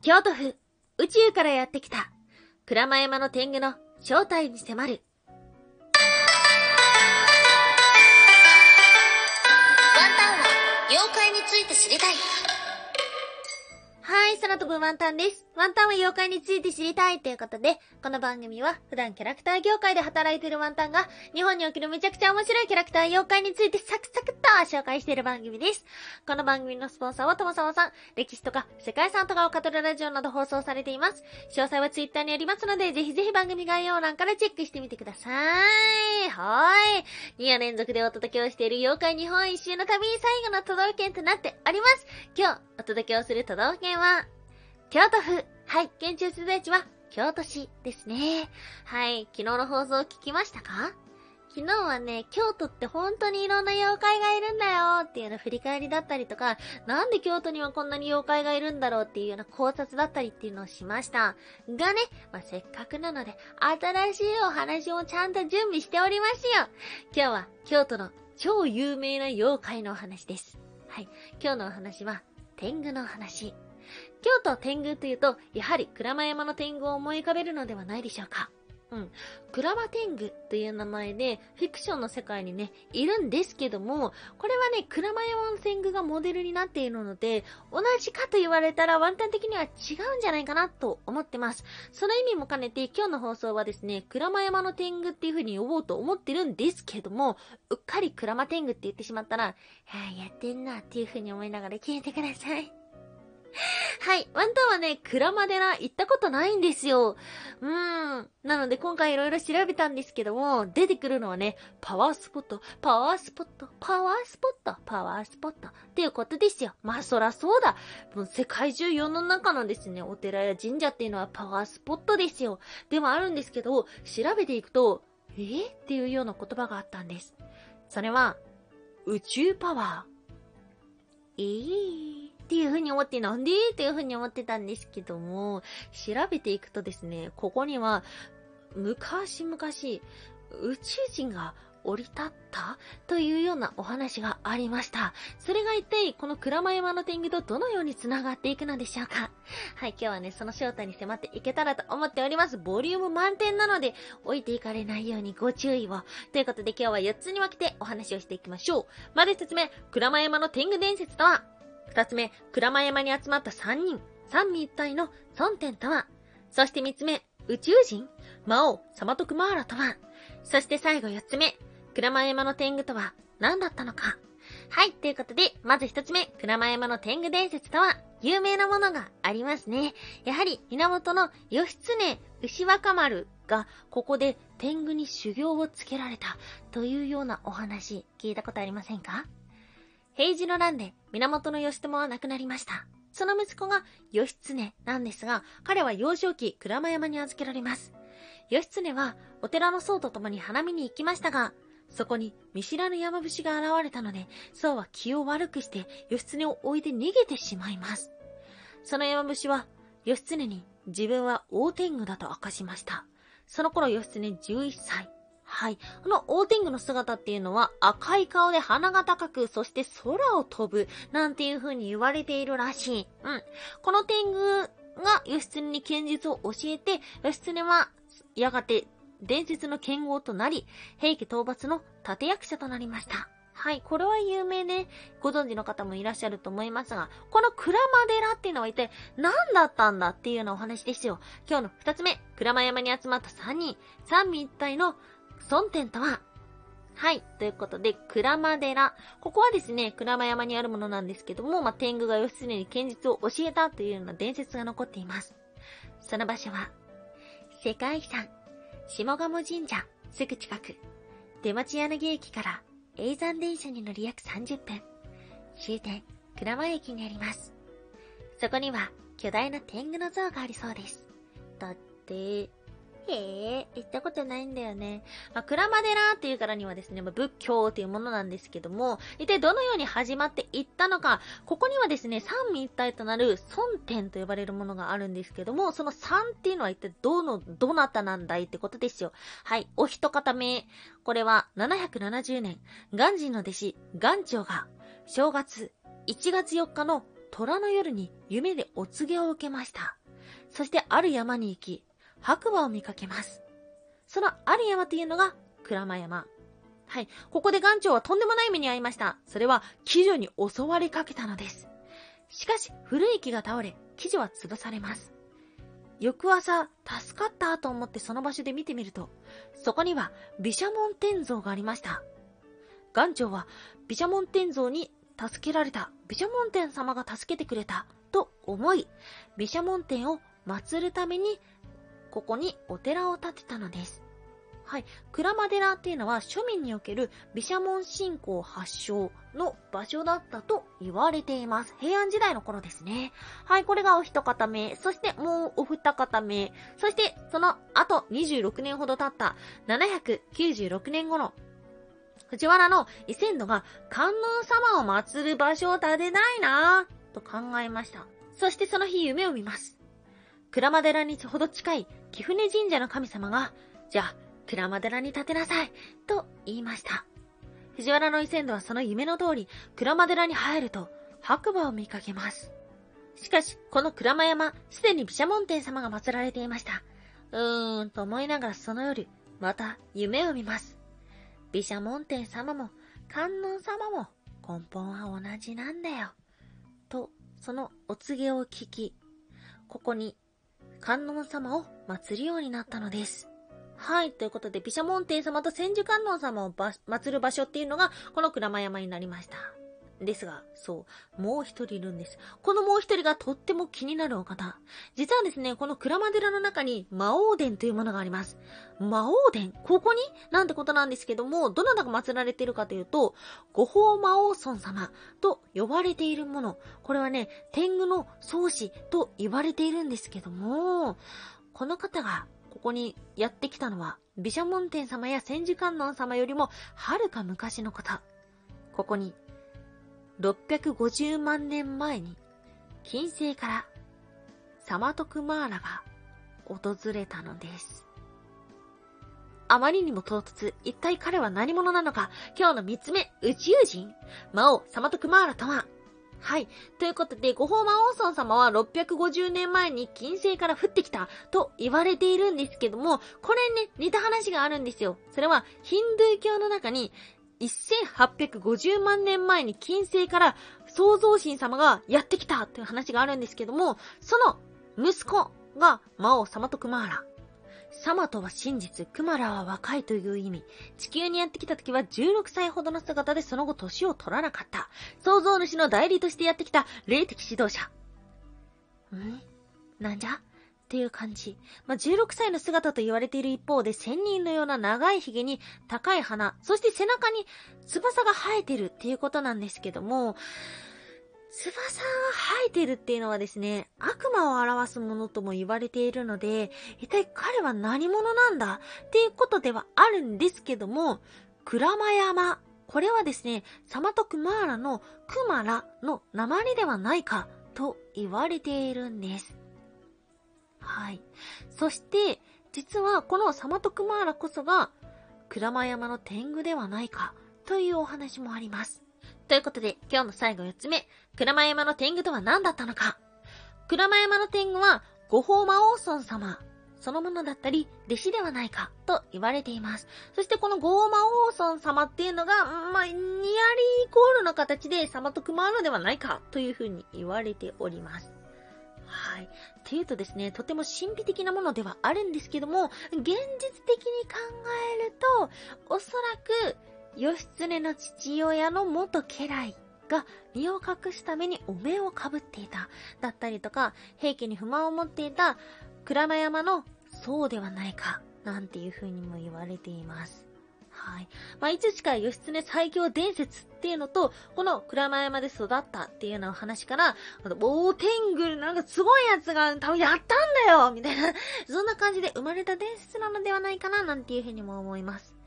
京都府宇宙からやってきた鞍馬山の天狗の正体に迫るワンタンは妖怪について知りたい。はい、空飛ぶワンタンです。ワンタンは妖怪について知りたいということで、この番組は普段キャラクター業界で働いているワンタンが、日本におけるめちゃくちゃ面白いキャラクター妖怪についてサクサクっと紹介している番組です。この番組のスポンサーはともさまさん、歴史とか世界遺産とかを語るラジオなど放送されています。詳細はツイッターにありますので、ぜひぜひ番組概要欄からチェックしてみてください。はーい。2夜連続でお届けをしている妖怪日本一周の旅最後の都道府県となっております。今日お届けをする都道府県は、京都府。はい。現地出在地は京都市ですね。はい。昨日の放送聞きましたか？昨日はね、京都って本当にいろんな妖怪がいるんだよっていうような振り返りだったりとか、なんで京都にはこんなに妖怪がいるんだろうっていうような考察だったりっていうのをしました。がね、まあ、せっかくなので、新しいお話をちゃんと準備しておりますよ。今日は京都の超有名な妖怪のお話です。はい。今日のお話は、天狗のお話。京都天狗というと、やはり鞍馬山の天狗を思い浮かべるのではないでしょうか。うん。鞍馬天狗という名前で、フィクションの世界にね、いるんですけども、これはね、鞍馬山の天狗がモデルになっているので、同じかと言われたらワンタン的には違うんじゃないかなと思ってます。その意味も兼ねて、今日の放送はですね、鞍馬山の天狗っていう風に呼ぼうと思ってるんですけども、うっかり鞍馬天狗って言ってしまったら、はあ、やってんなっていう風に思いながら聞いてください。はい。ワンタンはね、鞍馬寺行ったことないんですよ。うーん。なので今回いろいろ調べたんですけども、出てくるのはね、パワースポット、パワースポット、パワースポット、パワースポットっていうことですよ。まあそらそうだ。もう世界中世の中のですね、お寺や神社っていうのはパワースポットですよ。でもあるんですけど、調べていくと、え、っていうような言葉があったんです。それは、宇宙パワー。えーっていう風に思って、なんでっていう風に思ってたんですけども、調べていくとですね、ここには、昔々、宇宙人が降り立ったというようなお話がありました。それが一体、この鞍馬山の天狗とどのように繋がっていくのでしょうか？はい、今日はね、その正体に迫っていけたらと思っております。ボリューム満点なので、置いていかれないようにご注意を。ということで今日は4つに分けてお話をしていきましょう。まず1つ目、鞍馬山の天狗伝説とは二つ目、鞍馬山に集まった三人、三位一体の孫天とは。そして三つ目、宇宙人。魔王、サマトクマーラとは。そして最後四つ目、鞍馬山の天狗とは。何だったのか。はい、ということで、まず一つ目、鞍馬山の天狗伝説とは、有名なものがありますね。やはり、源の義経牛若丸が、ここで天狗に修行をつけられた、というようなお話、聞いたことありませんか？平治の乱で源義朝は亡くなりました。その息子が義経なんですが、彼は幼少期鞍馬山に預けられます。義経はお寺の僧と共に花見に行きましたが、そこに見知らぬ山伏が現れたので、僧は気を悪くして義経を置いて逃げてしまいます。その山伏は義経に自分は大天狗だと明かしました。その頃義経11歳。はい。この大天狗の姿っていうのは赤い顔で鼻が高く、そして空を飛ぶ、なんていう風に言われているらしい。うん。この天狗が義経に剣術を教えて、義経はやがて伝説の剣豪となり、平家討伐の立役者となりました。はい、これは有名で、ご存知の方もいらっしゃると思いますが、この鞍馬寺っていうのは一体何だったんだっていうようなお話ですよ。今日の二つ目、鞍馬山に集まった三人、三位一体の孫天とははい。ということで、鞍馬寺。ここはですね、鞍馬山にあるものなんですけども、まあ、天狗が義経に剣術を教えたというような伝説が残っています。その場所は、世界遺産、下鴨神社、すぐ近く、出町柳駅から、永山電車に乗り約30分、終点、鞍馬駅にあります。そこには、巨大な天狗の像がありそうです。だって、へえ、行ったことないんだよね。まあ、鞍馬寺っていうからにはですね、まあ、仏教っていうものなんですけども、一体どのように始まっていったのか、ここにはですね、三位一体となる孫天と呼ばれるものがあるんですけども、その三っていうのは一体どの、どなたなんだいってことですよ。はい、お一方目。これは770年、元人の弟子、元長が、正月、1月4日の虎の夜に夢でお告げを受けました。そしてある山に行き、白馬を見かけます。そのある山というのが、鞍馬山。はい。ここで岩長はとんでもない目に遭いました。それは、騎女に襲われかけたのです。しかし、古い木が倒れ、騎女は潰されます。翌朝、助かったと思ってその場所で見てみると、そこには、毘沙門天像がありました。岩長は、毘沙門天像に助けられた、毘沙門天様が助けてくれた、と思い、毘沙門天を祀るために、ここにお寺を建てたのです。はい。鞍馬寺っていうのは庶民における毘沙門信仰発祥の場所だったと言われています。平安時代の頃ですね。はい、これがお一方目。そしてもうお二方目。そしてその後26年ほど経った796年頃。藤原の伊勢度が観音様を祀る場所を建てないなぁと考えました。そしてその日夢を見ます。鞍馬寺にほど近い貴船神社の神様が、じゃあ、鞍馬寺に建てなさい、と言いました。藤原の伊勢度はその夢の通り、鞍馬寺に入ると、白馬を見かけます。しかし、この鞍馬山、すでに毘沙門天様が祀られていました。うーん、と思いながらその夜、また夢を見ます。毘沙門天様も、観音様も、根本は同じなんだよ。と、そのお告げを聞き、ここに観音様を祀るようになったのです。はい。ということで、毘沙門天様と千手観音様をば祀る場所っていうのが、この鞍馬山になりました。ですが、そう、もう一人いるんです。このもう一人がとっても気になるお方。実はですね、この鞍馬寺の中に魔王殿というものがあります。魔王殿ここに？なんてことなんですけども、どなたが祀られているかというと、五宝魔王尊様と呼ばれているもの。これはね、天狗の創始と言われているんですけども、この方がここにやってきたのは、毘沙門天様や千手観音様よりもはるか昔のこと。ここに、650万年前に、金星から、サマトクマーラが訪れたのです。あまりにも唐突、一体彼は何者なのか、今日の三つ目、宇宙人魔王、サマトクマーラとは、はい。ということで、五宝魔王尊様は650年前に金星から降ってきたと言われているんですけども、これね、似た話があるんですよ。それは、ヒンドゥー教の中に、1850万年前に金星から創造神様がやってきたという話があるんですけども、その息子が魔王サマトクマーラ。サマとは真実、クマラは若いという意味。地球にやってきた時は16歳ほどの姿でその後年を取らなかった。創造主の代理としてやってきた霊的指導者。ん？なんじゃ？っていう感じ。まあ、16歳の姿と言われている一方で、仙人のような長い髭に高い鼻、そして背中に翼が生えてるっていうことなんですけども、翼が生えてるっていうのはですね、悪魔を表すものとも言われているので、一体彼は何者なんだっていうことではあるんですけども、鞍馬山。これはですね、サマトクマーラのクマラの鉛ではないかと言われているんです。はい。そして、実はこのサマトクマーラこそが、鞍馬山の天狗ではないかというお話もあります。ということで、今日の最後4つ目、鞍馬山の天狗とは何だったのか鞍馬山の天狗は、五宝魔王尊様、そのものだったり、弟子ではないか、と言われています。そしてこの五宝魔王尊様っていうのが、まあ、ニアリーイコールの形で、サマトクマーラではないか、というふうに言われております。はい。っていうとですね、とても神秘的なものではあるんですけども、現実的に考えると、おそらく、義経の父親の元家来が身を隠すためにお面をかぶっていた。だったりとか、平家に不満を持っていた鞍馬山のそうではないか、なんていう風にも言われています。はい。まあ、いつしか義経最強伝説っていうのと、この鞍馬山で育ったっていうような話から、あと、おー、天狗、なんかすごいやつが多分やったんだよみたいな、そんな感じで生まれた伝説なのではないかな、なんていう風にも思います。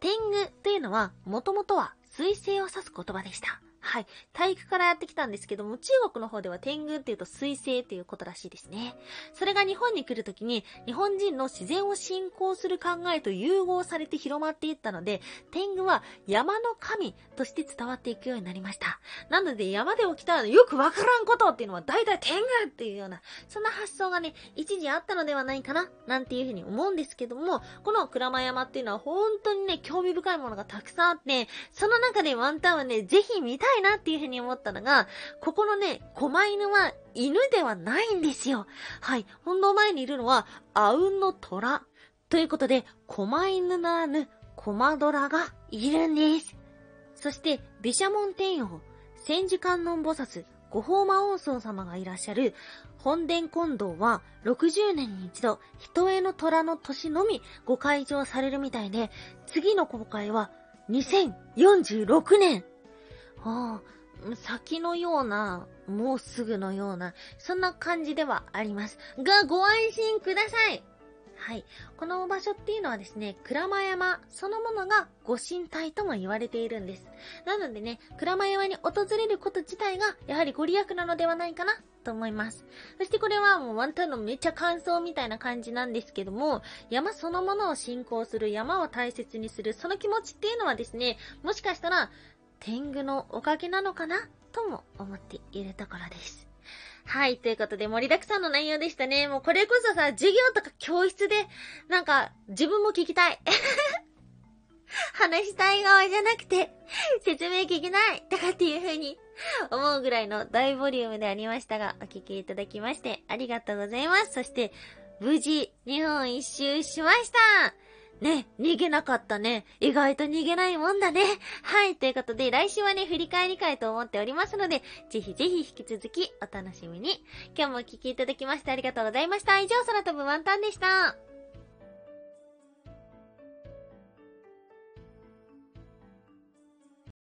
天狗というのは、もともとは彗星を指す言葉でした。はい。体育からやってきたんですけども、中国の方では天狗っていうと水星っていうことらしいですね。それが日本に来るときに、日本人の自然を信仰する考えと融合されて広まっていったので、天狗は山の神として伝わっていくようになりました。なので山で起きたらよくわからんことっていうのは大体天狗っていうような、そんな発想がね、一時あったのではないかな、なんていうふうに思うんですけども、この鞍馬山っていうのは本当にね、興味深いものがたくさんあって、その中でワンタンはね、ぜひ見たいなっていうふうに思ったのが、ここのね、狛犬は犬ではないんですよ。はい。本堂前にいるのは、あうんの虎。ということで、狛犬ならぬ、駒虎がいるんです。そして、毘沙門天王、千手観音菩薩、五宝魔王僧様がいらっしゃる、本殿近堂は60年に一度、人への虎の年のみご開場されるみたいで、次の公開は2046年。ああ、先のような、もうすぐのような、そんな感じではあります。が、ご安心くださいはい。この場所っていうのはですね、鞍馬山そのものがご神体とも言われているんです。なのでね、鞍馬山に訪れること自体が、やはりご利益なのではないかなと思います。そしてこれはもうワンタンのめっちゃ感想みたいな感じなんですけども、山そのものを信仰する、山を大切にする、その気持ちっていうのはですね、もしかしたら、天狗のおかげなのかな？とも思っているところです。はい。ということで、盛りだくさんの内容でしたね。もうこれこそさ、授業とか教室で、なんか、自分も聞きたい。話したい側じゃなくて、説明聞きないとかっていう風に思うぐらいの大ボリュームでありましたが、お聞きいただきましてありがとうございます。そして、無事、日本一周しましたね、逃げなかったね。意外と逃げないもんだね。はい、ということで、来週はね、振り返り会と思っておりますので、ぜひぜひ引き続きお楽しみに。今日もお聴きいただきましてありがとうございました。以上、空飛ぶワンタンでした。